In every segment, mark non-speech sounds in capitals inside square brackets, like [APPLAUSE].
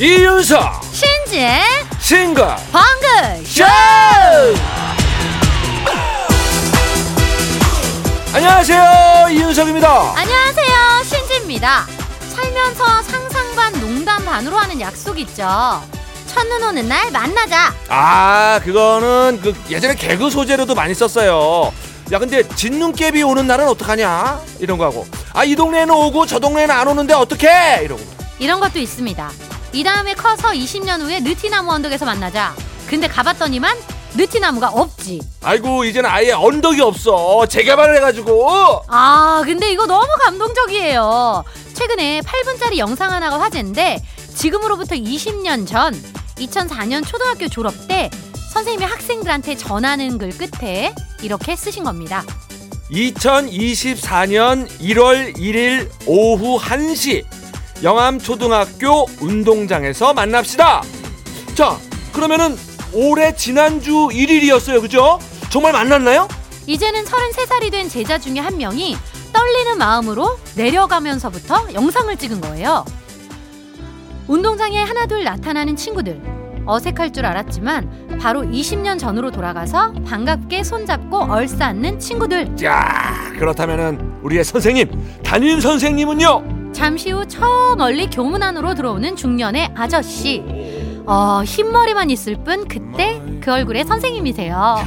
이윤석. 신지의 싱글. 방글 쇼! 안녕하세요. 이윤석입니다. 안녕하세요. 신지입니다. 살면서 상상 반 농담 반으로 하는 약속 있죠. 첫눈 오는 날 만나자. 아 그거는 그 예전에 개그 소재로도 많이 썼어요. 야 근데 진눈깨비 오는 날은 어떡하냐? 이런 거 하고. 아 이 동네에는 오고 저 동네에는 안 오는데 어떡해? 이러고. 이런 것도 있습니다 이 다음에 커서 20년 후에 느티나무 언덕에서 만나자. 근데 가봤더니만 느티나무가 없지. 아이고 이제는 아예 언덕이 없어. 재개발을 해가지고. 아 근데 이거 너무 감동적이에요. 최근에 8분짜리 영상 하나가 화제인데 지금으로부터 20년 전 2004년 초등학교 졸업 때 선생님이 학생들한테 전하는 글 끝에 이렇게 쓰신 겁니다. 2024년 1월 1일 오후 1시 영암초등학교 운동장에서 만납시다. 자, 그러면은 올해 지난주 1일이었어요. 그죠? 정말 만났나요? 이제는 33살이 된 제자 중에 한 명이 떨리는 마음으로 내려가면서부터 영상을 찍은 거예요. 운동장에 하나둘 나타나는 친구들. 어색할 줄 알았지만 바로 20년 전으로 돌아가서 반갑게 손잡고 얼싸안는 친구들. 자, 그렇다면은 우리의 선생님, 담임 선생님은요? 잠시 후 저 멀리 교문 안으로 들어오는 중년의 아저씨. 어, 흰머리만 있을 뿐 그때 그 얼굴의 선생님이세요. [LAUGHS]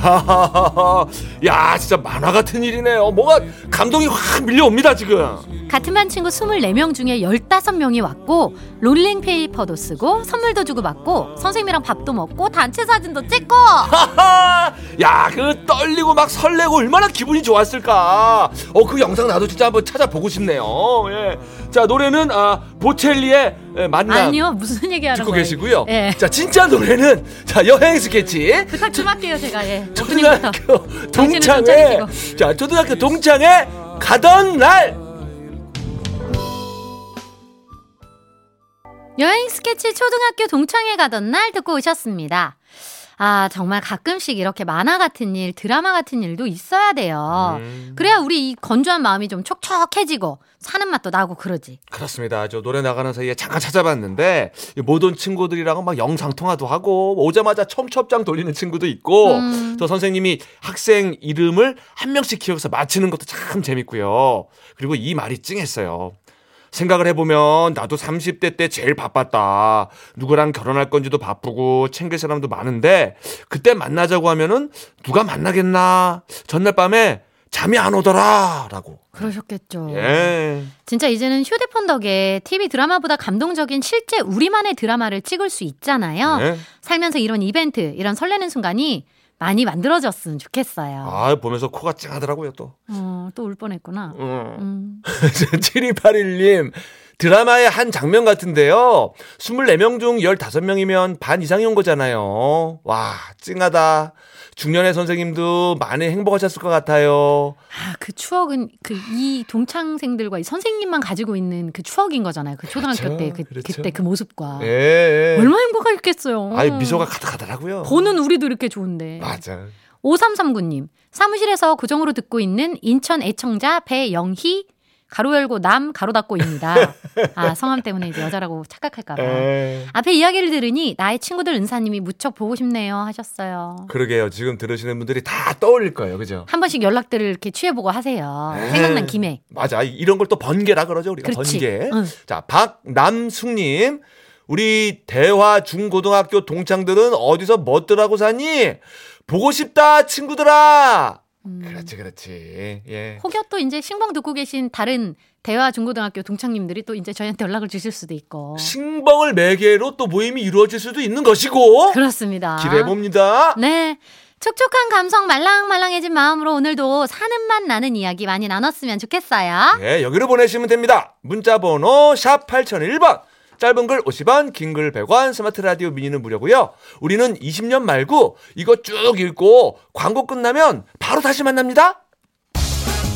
야, 진짜 만화 같은 일이네요. 뭐가 감동이 확 밀려옵니다, 지금. 같은 반 친구 24명 중에 15명이 왔고 롤링 페이퍼도 쓰고 선물도 주고 받고 선생님이랑 밥도 먹고 단체 사진도 찍고 야, 그 떨리고 막 설레고 얼마나 기분이 좋았을까. 어, 그 영상 나도 진짜 한번 찾아보고 싶네요. 예. 자, 노래는 아, 보첼리의 예, 만남 아니요 무슨 얘기하는 듣고 거예요? 계시고요. 예. 자, 진짜 노래는 자, 여행 스케치. 부탁 좀 할게요 제가 예. 초등학교 [LAUGHS] 동창회. 좀 자, 초등학교 동창회 가던 날. 여행 스케치 초등학교 동창회 가던 날 듣고 오셨습니다. 아, 정말 가끔씩 이렇게 만화 같은 일, 드라마 같은 일도 있어야 돼요. 음. 그래야 우리 이 건조한 마음이 좀 촉촉해지고 사는 맛도 나고 그러지. 그렇습니다. 저 노래 나가는 사이에 잠깐 찾아봤는데 못온 친구들이랑은 막 영상 통화도 하고 오자마자 청첩장 돌리는 친구도 있고 음. 또 선생님이 학생 이름을 한 명씩 기억해서 맞히는 것도 참 재밌고요. 그리고 이 말이 찡했어요. 생각을 해보면 나도 30대 때 제일 바빴다. 누구랑 결혼할 건지도 바쁘고 챙길 사람도 많은데 그때 만나자고 하면은 누가 만나겠나. 전날 밤에 잠이 안 오더라. 라고. 그러셨겠죠. 예. 진짜 이제는 휴대폰 덕에 TV 드라마보다 감동적인 실제 우리만의 드라마를 찍을 수 있잖아요. 예. 살면서 이런 이벤트, 이런 설레는 순간이 많이 만들어졌으면 좋겠어요. 아, 보면서 코가 찡하더라고요, 또. 어, 또 울 뻔했구나. 음. [LAUGHS] 음. 7281님, 드라마의 한 장면 같은데요. 24명 중 15명이면 반 이상이 온 거잖아요. 와, 찡하다. 중년의 선생님도 많이 행복하셨을 것 같아요. 아, 그 추억은 그 이 동창생들과 이 선생님만 가지고 있는 그 추억인 거잖아요. 그 초등학교 그렇죠. 때 그, 그렇죠. 그때 그 모습과. 예. 예. 얼마나 행복했겠어요. 아이, 미소가 가득하더라고요. 보는 우리도 이렇게 좋은데. 맞아. 5339님, 사무실에서 고정으로 듣고 있는 인천 애청자 배영희, 가로 열고 남, 가로 닫고입니다. [LAUGHS] 아, 성함 때문에 이제 여자라고 착각할까봐. 에. 앞에 이야기를 들으니 나의 친구들 은사님이 무척 보고 싶네요 하셨어요. 그러게요. 지금 들으시는 분들이 다 떠올릴 거예요. 그죠? 한 번씩 연락들을 이렇게 취해보고 하세요. 에. 생각난 김에. 맞아. 이런 걸 또 번개라 그러죠. 우리가 그렇지. 번개. 응. 자, 박남숙님. 우리 대화 중고등학교 동창들은 어디서 멋들하고 사니? 보고 싶다, 친구들아! 음. 그렇지, 그렇지. 예. 혹여 또 이제 신봉 듣고 계신 다른 대화 중고등학교 동창님들이 또 이제 저희한테 연락을 주실 수도 있고. 신봉을 매개로 또 모임이 이루어질 수도 있는 것이고. 그렇습니다. 기대해 봅니다. 네. 촉촉한 감성 말랑말랑해진 마음으로 오늘도 사는 맛 나는 이야기 많이 나눴으면 좋겠어요. 예, 여기로 보내시면 됩니다. 문자 번호 샵 8001번. 짧은 글 50원, 긴 글 100원, 스마트 라디오 미니는 무료고요. 우리는 20년 말고 이거 쭉 읽고 광고 끝나면 바로 다시 만납니다.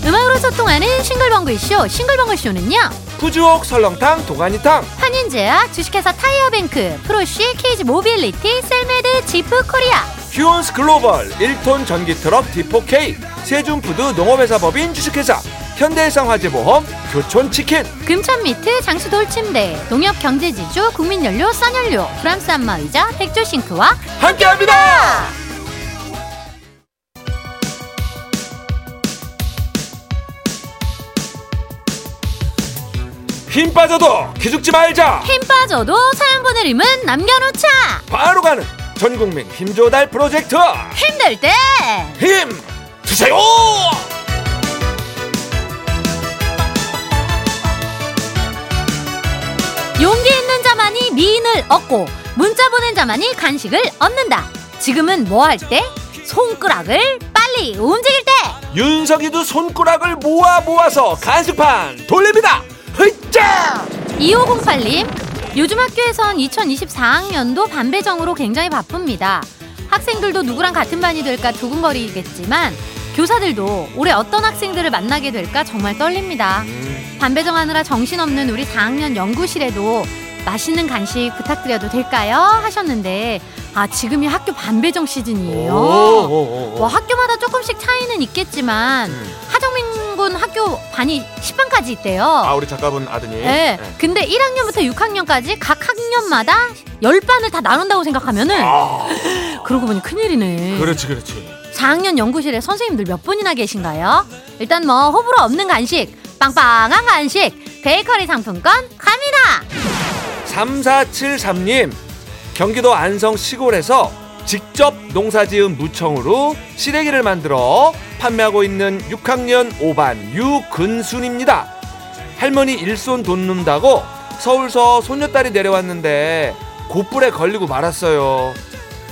음악으로 소통하는 싱글벙글쇼. 싱글벙글쇼는요. 푸주옥 설렁탕 도가니탕 한인제약, 주식회사 타이어뱅크, 프로쉬, 케이지 모빌리티, 셀메드, 지프 코리아. 휴온스 글로벌 1톤 전기 트럭 D4K 세준푸드 농업회사 법인 주식회사 현대해상 화재보험 교촌치킨 금천미트 장수 돌침대 농협 경제지주 국민연료 싼연료 프랑스 안마의자 백조싱크와 함께합니다. 힘 빠져도 기죽지 말자. 힘 빠져도 사연 보내림은 남겨놓자 바로 가는 전국민 힘조달 프로젝트 힘들 때 힘 주세요. 용기 있는 자만이 미인을 얻고 문자 보낸 자만이 간식을 얻는다 지금은 뭐 할 때? 손가락을 빨리 움직일 때 윤석이도 손가락을 모아 모아서 간식판 돌립니다. 흐짜! 2508님, 요즘 학교에선 2024학년도 반배정으로 굉장히 바쁩니다. 학생들도 누구랑 같은 반이 될까 두근거리겠지만 교사들도 올해 어떤 학생들을 만나게 될까 정말 떨립니다. 반배정하느라 정신없는 우리 4학년 연구실에도 맛있는 간식 부탁드려도 될까요? 하셨는데 아 지금이 학교 반배정 시즌이에요. 오, 오, 오, 오. 뭐 학교마다 조금씩 차이는 있겠지만 음. 하정민 군 학교 반이 10반까지 있대요. 아 우리 작가분 아드님. 네. 근데 1학년부터 6학년까지 각 학년마다 10반을 다 나눈다고 생각하면은 아, 그러고 보니 큰일이네. 그렇지 그렇지. 4학년 4학년 연구실에 선생님들 몇 분이나 계신가요? 일단 뭐 호불호 없는 간식, 빵빵한 간식, 베이커리 상품권 갑니다. 3473님 경기도 안성 시골에서 직접 농사지은 무청으로 시래기를 만들어 판매하고 있는 6학년 5반 유근순입니다. 할머니 일손 돕는다고 서울서 손녀딸이 내려왔는데 곧불에 걸리고 말았어요.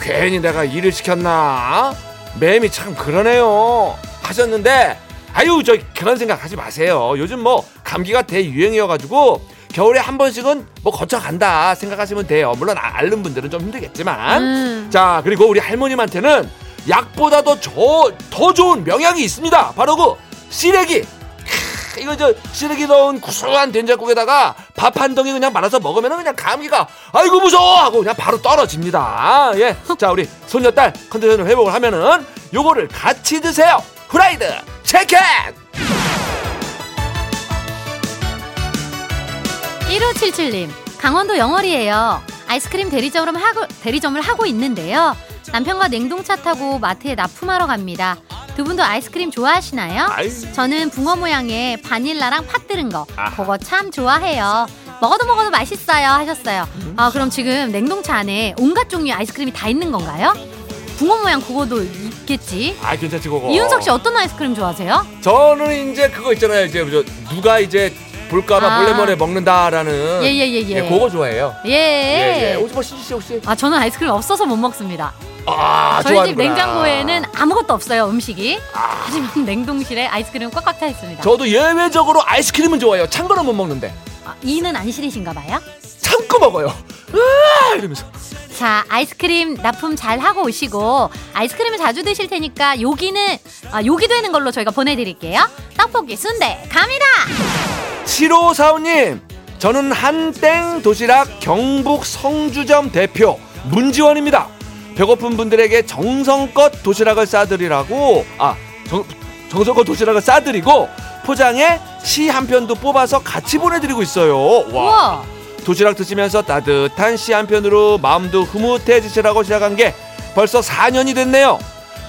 괜히 내가 일을 시켰나? 매미 참 그러네요. 하셨는데 아유 저 그런 생각 하지 마세요. 요즘 뭐 감기가 대유행이어가지고 겨울에 한 번씩은 뭐 거쳐간다 생각하시면 돼요. 물론 아- 앓는 분들은 좀 힘들겠지만 음. 자 그리고 우리 할머님한테는 약보다도 저, 더 좋은 명약이 있습니다. 바로 그 시래기. 크, 이거 저 시래기 넣은 구수한 된장국에다가 밥 한 덩이 그냥 말아서 먹으면 그냥 감기가 아이고 무서워 하고 그냥 바로 떨어집니다. 예. 자 우리 손녀딸 컨디션을 회복을 하면은 요거를 같이 드세요. 후라이드 치킨. 1577님, 강원도 영월이에요. 아이스크림 대리점을 하고, 대리점을 하고 있는데요. 남편과 냉동차 타고 마트에 납품하러 갑니다. 두 분도 아이스크림 좋아하시나요? 아이. 저는 붕어 모양의 바닐라랑 팥 들은 거, 아하. 그거 참 좋아해요. 먹어도 먹어도 맛있어요 하셨어요. 아 그럼 지금 냉동차 안에 온갖 종류의 아이스크림이 다 있는 건가요? 붕어 모양 그거도 있겠지. 아 괜찮지 그거. 이윤석 씨 어떤 아이스크림 좋아하세요? 저는 이제 그거 있잖아요. 이제 저 누가 이제 볼까봐 아. 몰래 몰래 먹는다라는. 예예예 예. 예, 그거 좋아해요. 예. 예, 예. 뭐 시지 씨 혹시? 아 저는 아이스크림 없어서 못 먹습니다. 아, 저희 집 좋아하는구나. 냉장고에는 아무것도 없어요 음식이. 아. 하지만 냉동실에 아이스크림은 꽉꽉 차 있습니다. 저도 예외적으로 아이스크림은 좋아해요. 찬 거는 못 먹는데 아, 이는 안 싫으신가 봐요. 참고 먹어요. 으아! 이러면서. 자 아이스크림 납품 잘 하고 오시고 아이스크림을 자주 드실 테니까 요기는 아, 요기 되는 걸로 저희가 보내드릴게요. 떡볶이 순대 갑니다. 7545님, 저는 한땡 도시락 경북 성주점 대표 문지원입니다. 배고픈 분들에게 정성껏 도시락을 싸드리라고 아 정, 정성껏 도시락을 싸드리고 포장에 시 한 편도 뽑아서 같이 보내드리고 있어요. 와. 우와. 도시락 드시면서 따뜻한 시 한 편으로 마음도 흐뭇해지시라고 시작한 게 벌써 4년이 됐네요.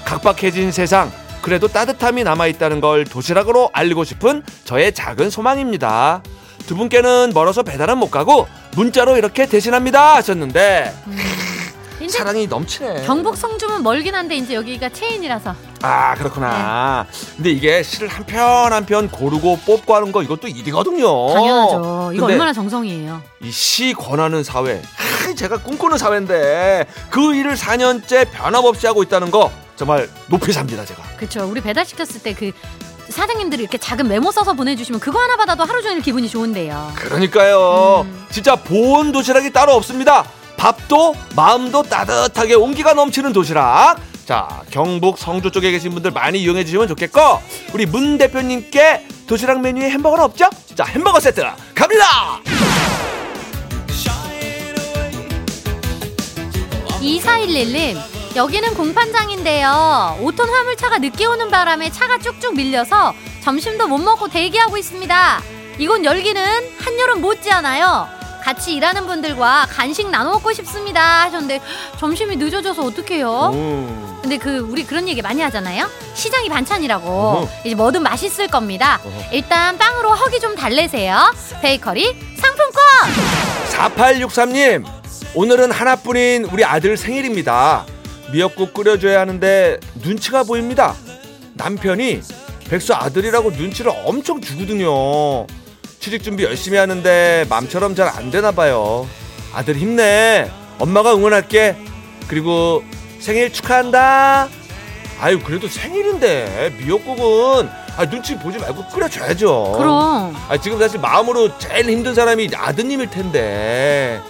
각박해진 세상, 그래도 따뜻함이 남아있다는 걸 도시락으로 알리고 싶은 저의 작은 소망입니다. 두 분께는 멀어서 배달은 못 가고 문자로 이렇게 대신합니다 하셨는데 이제 사랑이 넘치네. 경북 성주면 멀긴 한데 이제 여기가 체인이라서 아 그렇구나. 근데 이게 시를 한 편 한 편 고르고 뽑고 하는 거 이것도 일이거든요. 당연하죠. 이거 얼마나 정성이에요. 이 시 권하는 사회, 하, 제가 꿈꾸는 사회인데 그 일을 4년째 변함없이 하고 있다는 거 정말 높이 삽니다 제가. 그렇죠. 우리 배달 시켰을 때 그 사장님들이 이렇게 작은 메모 써서 보내주시면 그거 하나 받아도 하루 종일 기분이 좋은데요. 그러니까요. 음. 진짜 보온 도시락이 따로 없습니다. 밥도 마음도 따뜻하게 온기가 넘치는 도시락. 자, 경북 성주 쪽에 계신 분들 많이 이용해 주시면 좋겠고 우리 문 대표님께 도시락 메뉴에 햄버거는 없죠? 자, 햄버거 세트 갑니다. 2411님, 여기는 공판장인데요. 5톤 화물차가 늦게 오는 바람에 차가 쭉쭉 밀려서 점심도 못 먹고 대기하고 있습니다. 이곳 열기는 한여름 못지않아요. 같이 일하는 분들과 간식 나눠 먹고 싶습니다 하셨는데 점심이 늦어져서 어떡해요? 음. 근데 그 우리 그런 얘기 많이 하잖아요. 시장이 반찬이라고 어허. 이제 뭐든 맛있을 겁니다. 어허. 일단 빵으로 허기 좀 달래세요. 베이커리 상품권. 4863님, 오늘은 하나뿐인 우리 아들 생일입니다. 미역국 끓여줘야 하는데 눈치가 보입니다. 남편이 백수 아들이라고 눈치를 엄청 주거든요. 취직 준비 열심히 하는데 맘처럼 잘 안 되나 봐요. 아들 힘내. 엄마가 응원할게. 그리고 생일 축하한다. 아유 그래도 생일인데 미역국은 아, 눈치 보지 말고 끓여줘야죠. 그럼 아 지금 사실 마음으로 제일 힘든 사람이 아드님일 텐데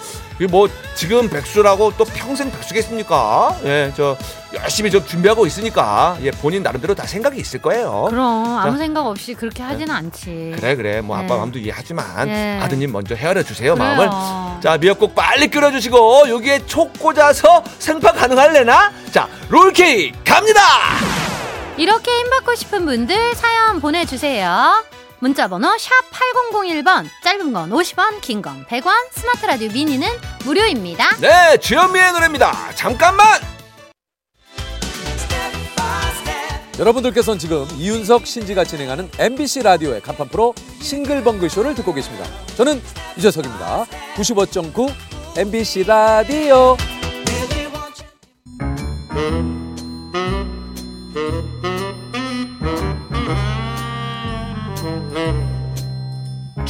뭐 지금 백수라고 또 평생 백수겠습니까? 예, 저 열심히 좀 준비하고 있으니까 예 본인 나름대로 다 생각이 있을 거예요. 그럼 아무 자. 생각 없이 그렇게 하지는 않지. 그래 그래 뭐 아빠 네. 마음도 이해하지만 네. 아드님 먼저 헤아려 주세요 그래요. 마음을. 자 미역국 빨리 끓여 주시고 여기에 촉 꽂아서 생파 가능할래나? 자 롤케이크 갑니다. 이렇게 힘 받고 싶은 분들 사연 보내주세요. 문자번호 샵 8001번 짧은 건 50원 긴 건 100원 스마트 라디오 미니는 무료입니다. 네 주현미의 노래입니다. 잠깐만. 여러분들께서는 지금 이윤석 신지가 진행하는 MBC 라디오의 간판 프로 싱글벙글 쇼를 듣고 계십니다. 저는 유재석입니다. 95.9 MBC 라디오.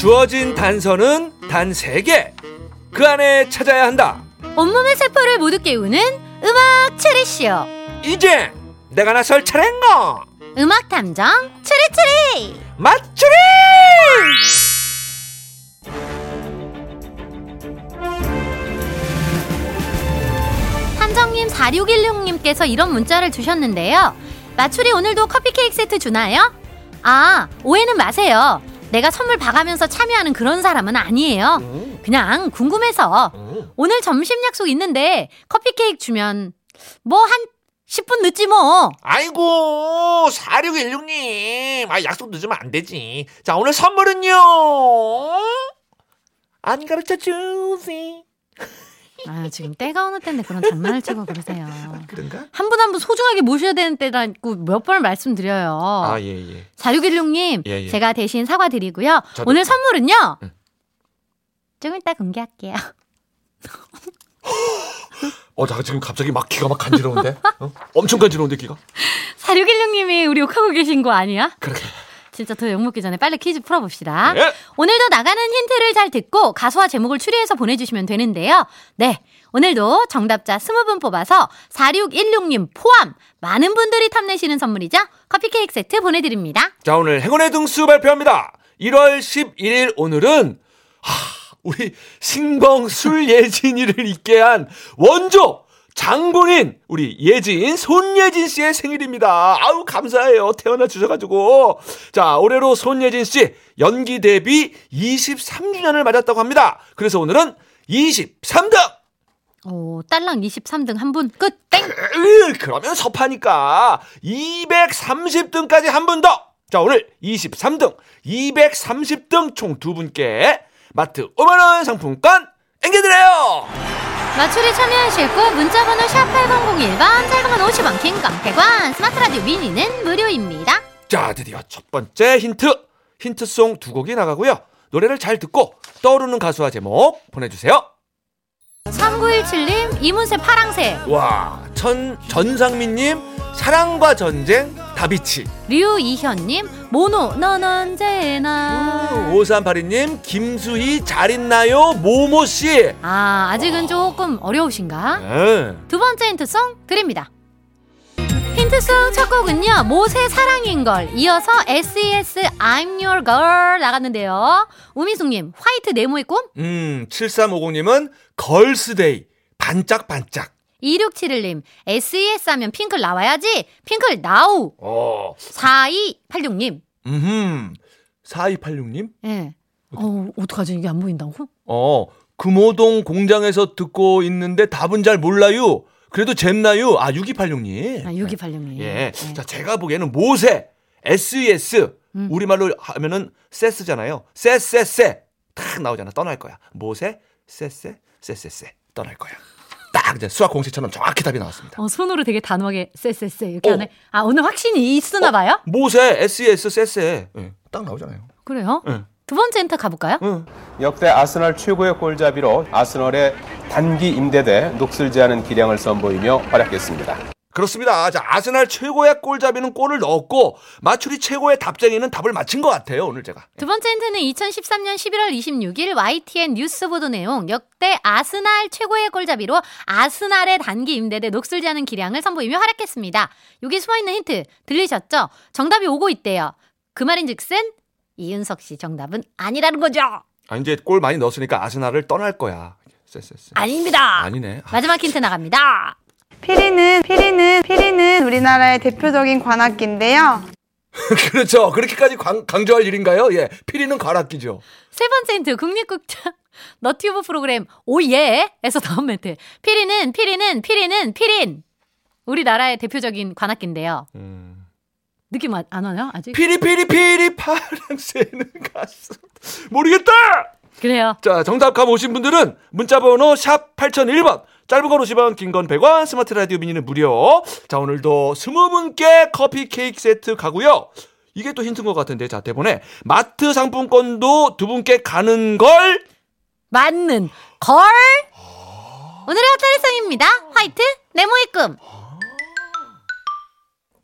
주어진 단서는 단 세 개. 그 안에 찾아야 한다. 온몸의 세포를 모두 깨우는 음악 추리쇼 이제 내가 나설 차례인가? 음악 탐정 추리추리 맞추리! 탐정님 4616님께서 이런 문자를 주셨는데요. 마추리 오늘도 커피 케이크 세트 주나요? 아, 오해는 마세요. 내가 선물 봐가면서 참여하는 그런 사람은 아니에요. 음, 그냥 궁금해서 음. 오늘 점심 약속 있는데 커피 케이크 주면 뭐 한 10분 늦지 뭐. 아이고 4616님 아 약속 늦으면 안 되지 자 오늘 선물은요 안 가르쳐 주세요 아, 지금 때가 어느 때인데 그런 장난을 치고 그러세요. 그런가? 한 분 한 분 소중하게 모셔야 되는 때라고 몇 번을 말씀드려요. 아 예 예 4616님, 예, 예. 제가 대신 사과드리고요. 오늘 선물은요. 응. 조금 이따 공개할게요. 어, 나 지금 갑자기 막 귀가 막 간지러운데? 어? 엄청 간지러운데 귀가? 4616님이 [LAUGHS] 우리 욕하고 계신 거 아니야? 그렇게. 진짜 더 욕먹기 전에 빨리 퀴즈 풀어봅시다. 예. 오늘도 나가는 힌트를 잘 듣고 가수와 제목을 추리해서 보내주시면 되는데요. 네. 오늘도 정답자 20분 뽑아서 4616님 포함 많은 분들이 탐내시는 선물이죠. 커피 케이크 세트 보내드립니다. 자, 오늘 행운의 등수 발표합니다. 1월 11일 오늘은 하, 우리 신봉 술예진이를 있게 한 원조 장본인 우리 예진 손예진 씨의 생일입니다. 아우 감사해요. 태어나 주셔가지고 자 올해로 손예진 씨 연기 데뷔 23주년을 맞았다고 합니다. 그래서 오늘은 23등. 오, 딸랑 23등 한 분 끝. 땡. 으, 그러면 섭하니까 230등까지 한 분 더. 자, 오늘 23등, 230등 총 두 분께 마트 5만 원 상품권 앵겨드려요! 맞추리 참여하실 곳 문자번호 샵 8001번 짧은 건 50원 긴건 100원 스마트 라디오 미니는 무료입니다. 자, 드디어 첫 번째 힌트. 힌트송 두 곡이 나가고요. 노래를 잘 듣고 떠오르는 가수와 제목 보내주세요. 3917님 이문세 파랑새 와, 천, 전상민님, 사랑과 전쟁, 다비치. 류이현님 모노 넌 언제나 5382님, 김수희, 잘 있나요? 모모씨. 아 아직은 조금 어려우신가? 네. 두 번째 힌트송 드립니다. 힌트송 첫 곡은요 모세 사랑인걸 이어서 SES I'm Your Girl 나갔는데요 우미숙님 화이트 네모의 꿈 음, 7350님은 걸스데이. 반짝반짝. 2671님 SES 하면 핑클 나와야지 핑클 나우 어, 4286님 음, 4286님? 예. 어 어떡하지 이게 안 보인다고? 어, 금호동 공장에서 듣고 있는데 답은 잘 몰라요. 그래도 잼나요? 아, 6286님. 아 6286님 예. 자, 제가 보기에는 모세, SES, 음. 우리말로 하면은 세스잖아요. 세세세 탁 나오잖아. 떠날 거야. 모세 세세 세세세 떠날 거야. 딱 이제 수학 공식처럼 정확히 답이 나왔습니다. 어, 손으로 되게 단호하게 쎄쎄쎄 이렇게 어. 하네. 아 오늘 확신이 있으나 봐요? 모세 SES 세세 예, 딱 나오잖아요. 그래요? 예. 두 번째 힌트 가볼까요? 응. 역대 아스널 최고의 골잡이로 아스널의 단기 임대대 녹슬 제하는 기량을 선보이며 활약했습니다. 그렇습니다. 자, 아스날 최고의 골잡이는 골을 넣었고 마추리 최고의 답쟁이는 답을 맞힌 것 같아요. 오늘 제가. 두 번째 힌트는 2013년 11월 26일 YTN 뉴스 보도 내용 역대 아스날 최고의 골잡이로 아스날의 단기 임대대 녹슬지 않은 기량을 선보이며 활약했습니다. 여기 숨어있는 힌트 들리셨죠? 정답이 오고 있대요. 그 말인즉슨 이윤석 씨 정답은 아니라는 거죠. 아, 이제 골 많이 넣었으니까 아스날을 떠날 거야. 쎄쎄쎄. 아닙니다. 아니네. 아, 마지막 힌트 나갑니다. 피리는 피리는 피리는 우리나라의 대표적인 관악기인데요. [LAUGHS] 그렇죠. 그렇게까지 강, 강조할 일인가요? 예. 피리는 가락기죠. 세 번째 힌트 국립극장 [LAUGHS] 너튜브 프로그램 오예에서 나온 멘트. 피리는 피리는 피리는 피린. 우리나라의 대표적인 관악기인데요. 음. 느낌 안, 안 와요? 아직? 피리 피리 피리 파랑새는 가슴. 모르겠다. 그래요. 자, 정답 감 오신 분들은 문자 번호 샵 8001번. 짧은 건 50원, 긴 건 100원, 스마트 라디오 미니는 무료. 자, 오늘도 20분께 커피 케이크 세트 가고요. 이게 또 힌트인 것 같은데. 자, 대본에 마트 상품권도 두 분께 가는 걸 맞는 걸. 오늘의 헛다리송입니다. 화이트 네모의 꿈.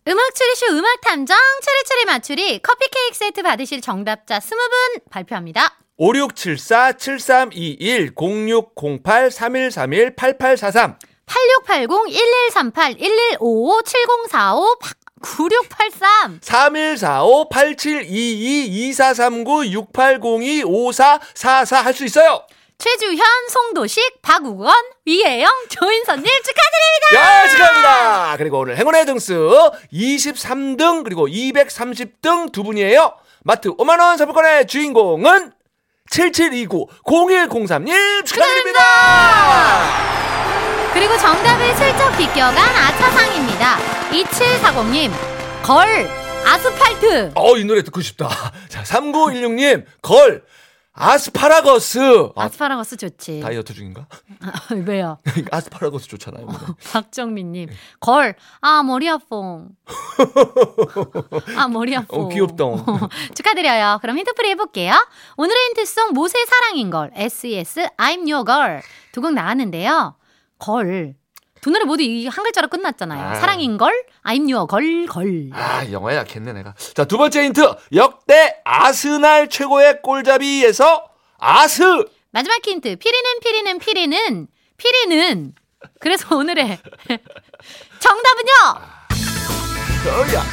음악 추리쇼 음악 탐정 추리추리 맞추리 커피 케이크 세트 받으실 정답자 20분 발표합니다. 5674-7321-0608-3131-8843 8680-1138-1155-7045 9683 3145-8722-2439-6802-5444 할 수 있어요. 최주현, 송도식, 박우건, 위혜영, 조인선님 축하드립니다. 야, 축하합니다. 그리고 오늘 행운의 등수 23등 그리고 230등 두 분이에요. 마트 5만원 상품권의 주인공은 7729-0103님 축하드립니다. 그리고 정답을 슬쩍 비껴간 아차상입니다. 2740님, 걸, 아스팔트. 어, 이 노래 듣고 싶다. 자, 3916님, 걸, 아스파라거스. 아, 아스파라거스 좋지. 다이어트 중인가? [LAUGHS] 왜요? [LAUGHS] 아스파라거스 좋잖아요. 오늘. 박정민님, 걸, 아, 머리 아퐁. [LAUGHS] 아, 머리 아퐁. 어, 귀엽다. 축하드려요. 그럼 힌트풀이 해볼게요. 오늘의 힌트송 모세 사랑인 걸, SES, I'm your girl. 두 곡 나왔는데요. 걸. 두 노래 모두 이 한 글자로 끝났잖아요. 아. 사랑인 걸, I'm your 걸, 걸. 아, 영어에 약했네, 내가. 자, 두 번째 힌트. 역대 아스날 최고의 골잡이에서 아스! 마지막 힌트. 피리는 피리는 피리는 피리는. 그래서 오늘의 [LAUGHS] 정답은요. 어야.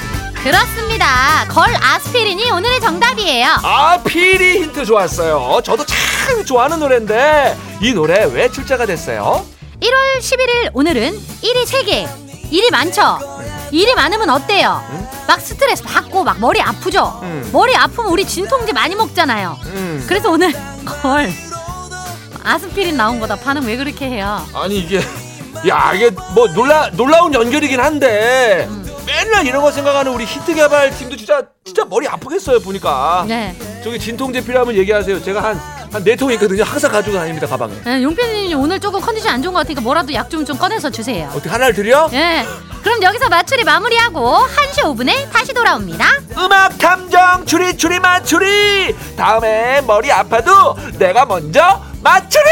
그렇습니다. 걸 아스피린이 오늘의 정답이에요. 아, 피리 힌트 좋았어요. 저도 참 좋아하는 노래인데, 이 노래 왜 출제가 됐어요? 1월 11일 오늘은 일이 3개. 일이 많죠? 일이 많으면 어때요? 막 스트레스 받고 막 머리 아프죠? 음. 머리 아프면 우리 진통제 많이 먹잖아요. 음. 그래서 오늘 걸 아스피린 나온 거다. 반응 왜 그렇게 해요? 아니, 이게, 야, 이게 뭐 놀라, 놀라운 연결이긴 한데, 음. 맨날 이런 거 생각하는 우리 히트 개발 팀도 진짜, 진짜 머리 아프겠어요, 보니까. 네. 저기 진통제 필요하면 얘기하세요. 제가 한, 한 네 통 있거든요. 항상 가지고 다닙니다, 가방에. 네, 용편님 오늘 조금 컨디션 안 좋은 것 같으니까 뭐라도 약 좀 좀 꺼내서 주세요. 어떻게 하나를 드려? 예. 그럼 여기서 맞추리 마무리하고 1시 5분에 다시 돌아옵니다. 음악 탐정 추리 추리 맞추리 다음에 머리 아파도 내가 먼저 맞추리